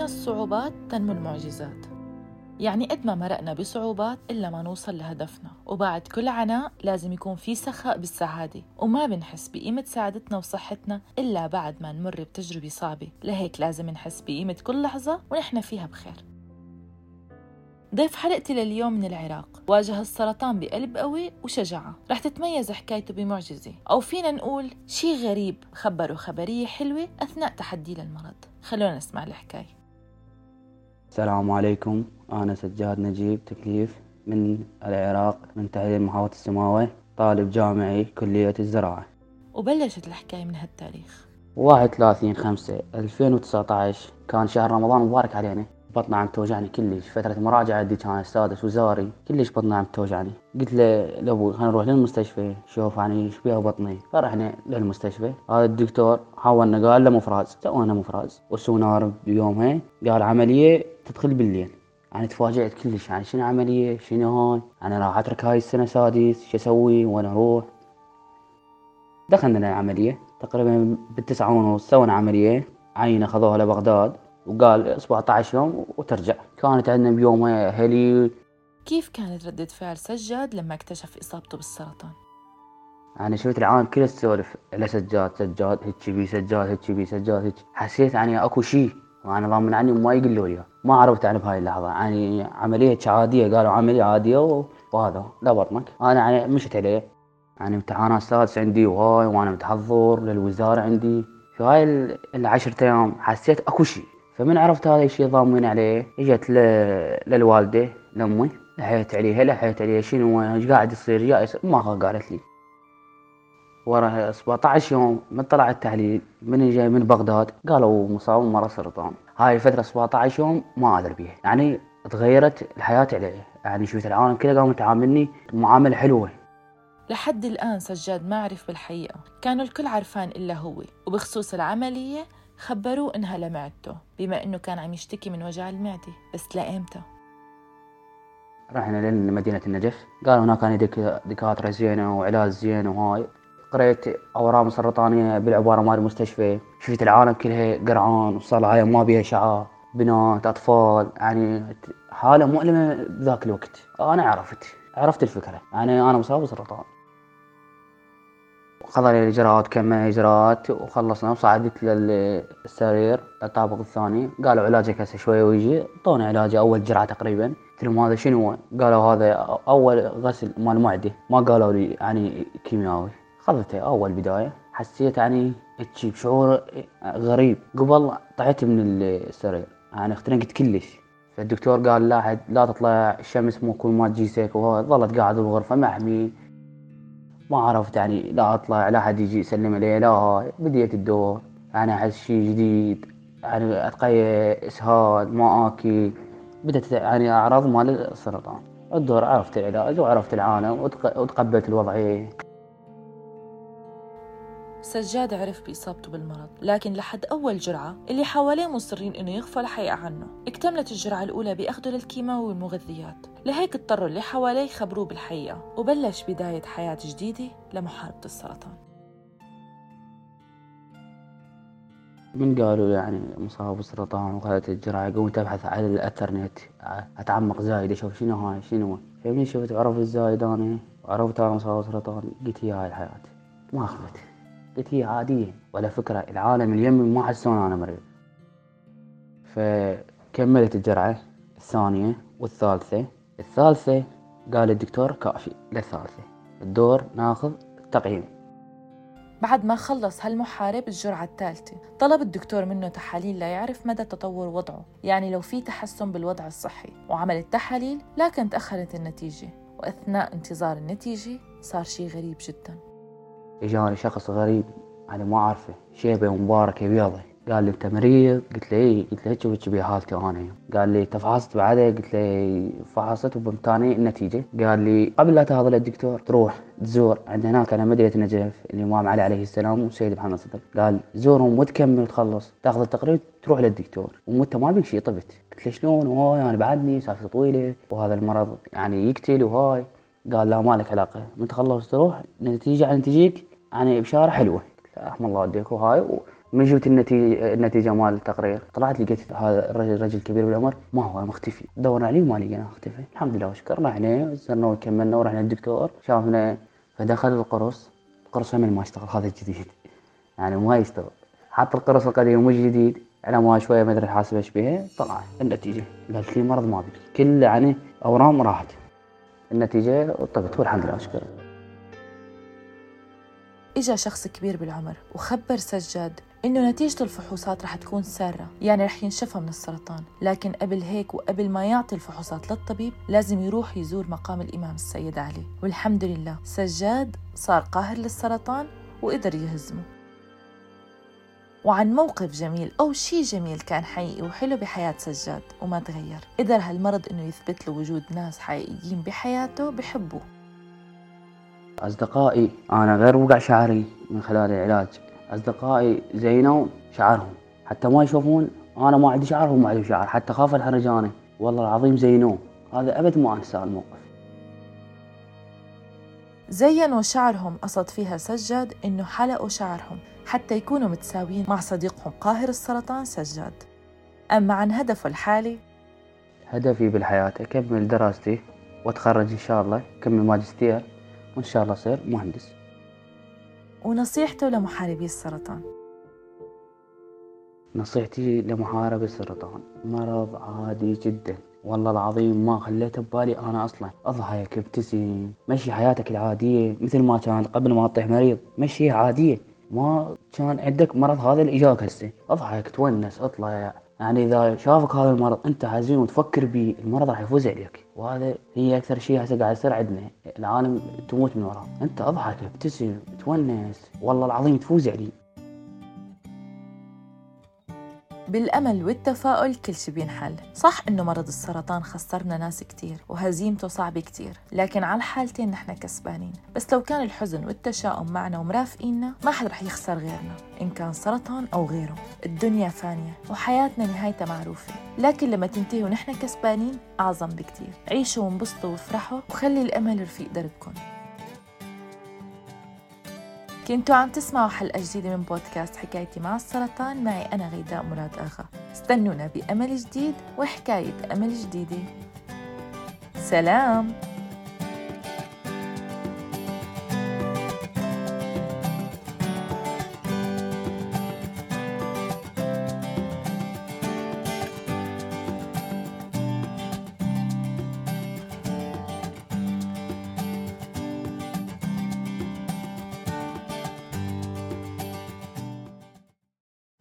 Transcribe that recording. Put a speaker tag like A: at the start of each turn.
A: بين الصعوبات تنمو المعجزات. يعني قد ما مرقنا بصعوبات إلا ما نوصل لهدفنا. وبعد كل عناء لازم يكون في سخاء بالسعادة. وما بنحس بقيمة سعادتنا وصحتنا إلا بعد ما نمر بتجربة صعبة. لهيك لازم نحس بقيمة كل لحظة ونحن فيها بخير. ضيف حلقتي لليوم من العراق. واجه السرطان بقلب قوي وشجاعة. رح تتميز حكايته بمعجزة. أو فينا نقول شي غريب خبره خبرية حلوة أثناء تحدي للمرض. خلونا نسمع الحكاية.
B: السلام عليكم. أنا سجاد نجيب تكليف من العراق من تحليل محافظة السماوة طالب جامعي كلية الزراعة.
A: وبلشت الحكاية من هالتاريخ.
B: واحد ثلاثين خمسة ألفين وتسعة عشر كان شهر رمضان مبارك علينا. بطني عم توجعني كلش. فترة مراجعة عندي كان سادس وزاري كلش بطني عم توجعني قلت له لابوي خلينا نروح للمستشفى شوف يعني إيش بيها بطني. فرحنا للمستشفى. هذا الدكتور حاولنا قال له مفراز. سوينا مفراز. وسونار بيومها قال عملية تدخل بالليل. يعني تفاجأت كلش. يعني شنو عملية؟ شنو هاي؟ أنا راح أترك هاي السنة سادس. شو أسوي؟ وين أروح؟ دخلنا العملية تقريبا بالتسعة ونص سوينا عملية. عينة خذوها لبغداد. وقال 17 يوم وترجع. كانت عندنا بيومها هلي
A: كيف كانت ردة فعل سجاد لما اكتشف إصابته بالسرطان؟
B: يعني شفت العالم كله تسولف على سجاد سجاد هيك بي سجاد هيك بي سجاد هيك. حسيت يعني أكو شيء وأنا ضامن عني وما يقولوا لي. ما عرفت يعني بهاي اللحظة. يعني عملية عادية قالوا عملية عادية وهذا. لا بطنك أنا يعني مشت عليه. يعني امتحانات سادس عندي وهاي وأنا متحضر للوزارة عندي. في هاي العشرة أيام حسيت أكو شيء فمن عرفت هذا الشيء ضامن عليه إجت للوالدة لأمي لحيت عليها لحيت عليها شنو إيش قاعد يصير؟ جاي ما قالت لي. ورا 17 يوم من طلع التحليل من جاي من بغداد قالوا مصاب مرض سرطان. هاي الفترة 17 يوم ما أدري بيها. يعني تغيرت الحياة عليه. يعني شفت العالم كله قاموا تعاملني معاملة حلوة.
A: لحد الآن سجاد ما عرف بالحقيقة. كانوا الكل عرفان إلا هو وبخصوص العملية خبروه إنها لمعدته بما إنه كان عم يشتكي من وجع المعدة بس لإمتى؟
B: رحنا لمدينة النجف. قالوا هناك كان دكاترة زينة وعلاج زين وهاي. قريت أورام سرطانية بالعبارة مال المستشفى. شفت العالم كلها قرعان وصلايا ما بيها شعار بنات أطفال يعني حالة مؤلمة بذاك الوقت. أنا عرفت عرفت الفكرة. يعني أنا مصاب بسرطان. خضر الإجراءات كم إجراءات وخلصنا وصعدت للسرير الطابق الثاني. قالوا علاجك هسه شوية ويجي. اعطوني علاجي أول جرعة تقريبا. قلت لهم هذا شنو؟ قالوا هذا أول غسل مال معدة ما قالوا لي يعني كيميائي. خذته أول بداية. حسيت يعني تجيب شعور غريب. قبل طلعت من السرير. يعني اختنقت كلش. فالدكتور قال لا لا تطلع الشمس مو كل ما تجيسك وهو ظلت قاعد بالغرفة محمي ما عرفت يعني لا أطلع لا حد يجي يسلم علي لا هاي بديت الدور. يعني أحس شيء جديد يعني اتقيأ إسهال ما آكل. بدت يعني أعراض مال السرطان. الدور عرفت العلاج وعرفت العالم وتقبلت الوضعية.
A: سجاد عرف بإصابته بالمرض لكن لحد أول جرعة اللي حواليه مصرين إنه يخفى الحقيقة عنه. اكتملت الجرعة الأولى بأخذه للكيماوي والمغذيات لهيك اضطروا اللي حواليه يخبروه بالحقيقة وبلش بداية حياة جديدة لمحاربة السرطان.
B: من قالوا يعني مصاب بالسرطان وخذت الجرعة؟ قمت أبحث على الإنترنت أتعمق زايد أشوف شنو هاي شنو؟ فمن شفت عرفت الزايد أنا وعرفت أنا مصاب بالسرطان قلت هي هاي الحياة. ما خفت قلت هي عادية ولا فكرة العالم اليمن ما حسون أنا مريض. فكملت الجرعة الثانية والثالثة. الثالثة قال الدكتور كافي للثالثة. الدور ناخذ التقييم.
A: بعد ما خلص هالمحارب الجرعة الثالثة طلب الدكتور منه تحاليل ليعرف مدى تطور وضعه. يعني لو في تحسن بالوضع الصحي. وعمل التحاليل لكن تأخرت النتيجة. وأثناء انتظار النتيجة صار شي غريب جداً.
B: إجاني شخص غريب أنا ما أعرفه. شيبة مبارك بيضة. قال لي أنت مريض؟ قلت له اي قلت له هيك بي حالتي أنا؟ قال لي انت فحصت بعدها. قلت له فحصت وبامتاني النتيجة. قال لي قبل لا تهضر للدكتور تروح تزور عند هناك أنا مدينه النجف الامام علي عليه السلام والسيد محمد صدق قال زورهم وتكمل وتخلص. تأخذ التقرير تروح للدكتور. وأنت ما بك شيء طبت. قلت له شلون؟ وهاي أنا بعدني سالفة طويلة وهذا المرض يعني يقتل وهاي. قال لا ما لك علاقة. من تخلص تروح النتيجه عن تجيك يعني بشارة حلوة. رحم الله والديك وهاي من جبت النتيجة, النتيجة مال التقرير طلعت لقيت هذا الرجل الرجل كبير بالعمر ما هو مختفي. دورنا عليه وما لقيناه اختفى الحمد لله وشكر. رحنا صرنا وكملنا ورحنا الدكتور شافنا فدخل القرص. القرص ما اشتغل هذا الجديد يعني ما يشتغل. حط القرص القديم والجديد على ما شوية ما أدري حاسب إيش بها طلع النتيجة. قالت لي مرض ما بي كل يعني أورام راحت. النتيجة طبت والحمد لله شكرا
A: إجا شخص كبير بالعمر وخبر سجاد إنه نتيجة الفحوصات رح تكون سارة يعني رح ينشفى من السرطان. لكن قبل هيك وقبل ما يعطي الفحوصات للطبيب لازم يروح يزور مقام الإمام السيد علي. والحمد لله سجاد صار قاهر للسرطان وقدر يهزمه. وعن موقف جميل أو شيء جميل كان حقيقي وحلو بحياة سجاد وما تغير. قدر هالمرض إنه يثبت له وجود ناس حقيقيين بحياته بحبوه
B: أصدقائي أنا غير وقع شعري من خلال العلاج. أصدقائي زينوا شعرهم. حتى ما يشوفون أنا ما عندي شعر وهم ما عندهم شعر. حتى خاف الحرجانة والله العظيم زينوه. هذا أبد ما أنسى الموقف.
A: زينوا شعرهم. قصد فيها سجاد إنه حلقوا شعرهم حتى يكونوا متساويين مع صديقهم. قاهر السرطان سجاد. أما عن هدفه الحالي؟
B: هدفي بالحياة أكمل دراستي وأتخرج إن شاء الله أكمل ماجستير. وإن شاء الله أصير مهندس.
A: ونصيحته لمحاربي السرطان.
B: نصيحتي لمحارب السرطان مرض عادي جدا. والله العظيم ما خليته ببالي أنا أصلا. اضحك ابتسم مشي حياتك العادية مثل ما كان قبل ما تطيح مريض. مشي عادية. ما كان عندك مرض هذا اللي اجاك هسه. اضحك تونس أطلع. يعني إذا شافك هذا المرض أنت حزين وتفكر به المرض راح يفوز عليك. وهذا هي أكثر شيء هسه قاعد يصير عندنا. العالم تموت من وراه أنت أضحك أبتسم تونس. والله العظيم تفوز عليه
A: بالأمل والتفاؤل كل شي بينحل. صح إنه مرض السرطان خسرنا ناس كتير وهزيمته صعبة كتير لكن على الحالتين نحن كسبانين. بس لو كان الحزن والتشاؤم معنا ومرافقيننا ما حد رح يخسر غيرنا إن كان سرطان أو غيره. الدنيا فانية وحياتنا نهايتها معروفة لكن لما تنتهي ونحن كسبانين أعظم بكتير. عيشوا وانبسطوا وافرحوا وخلي الأمل رفيق دربكم. كنتوا عم تسمعوا حلقة جديدة من بودكاست حكايتي مع السرطان. معي أنا غيداء مراد آغا استنونا بأمل جديد وحكاية أمل جديدة. سلام!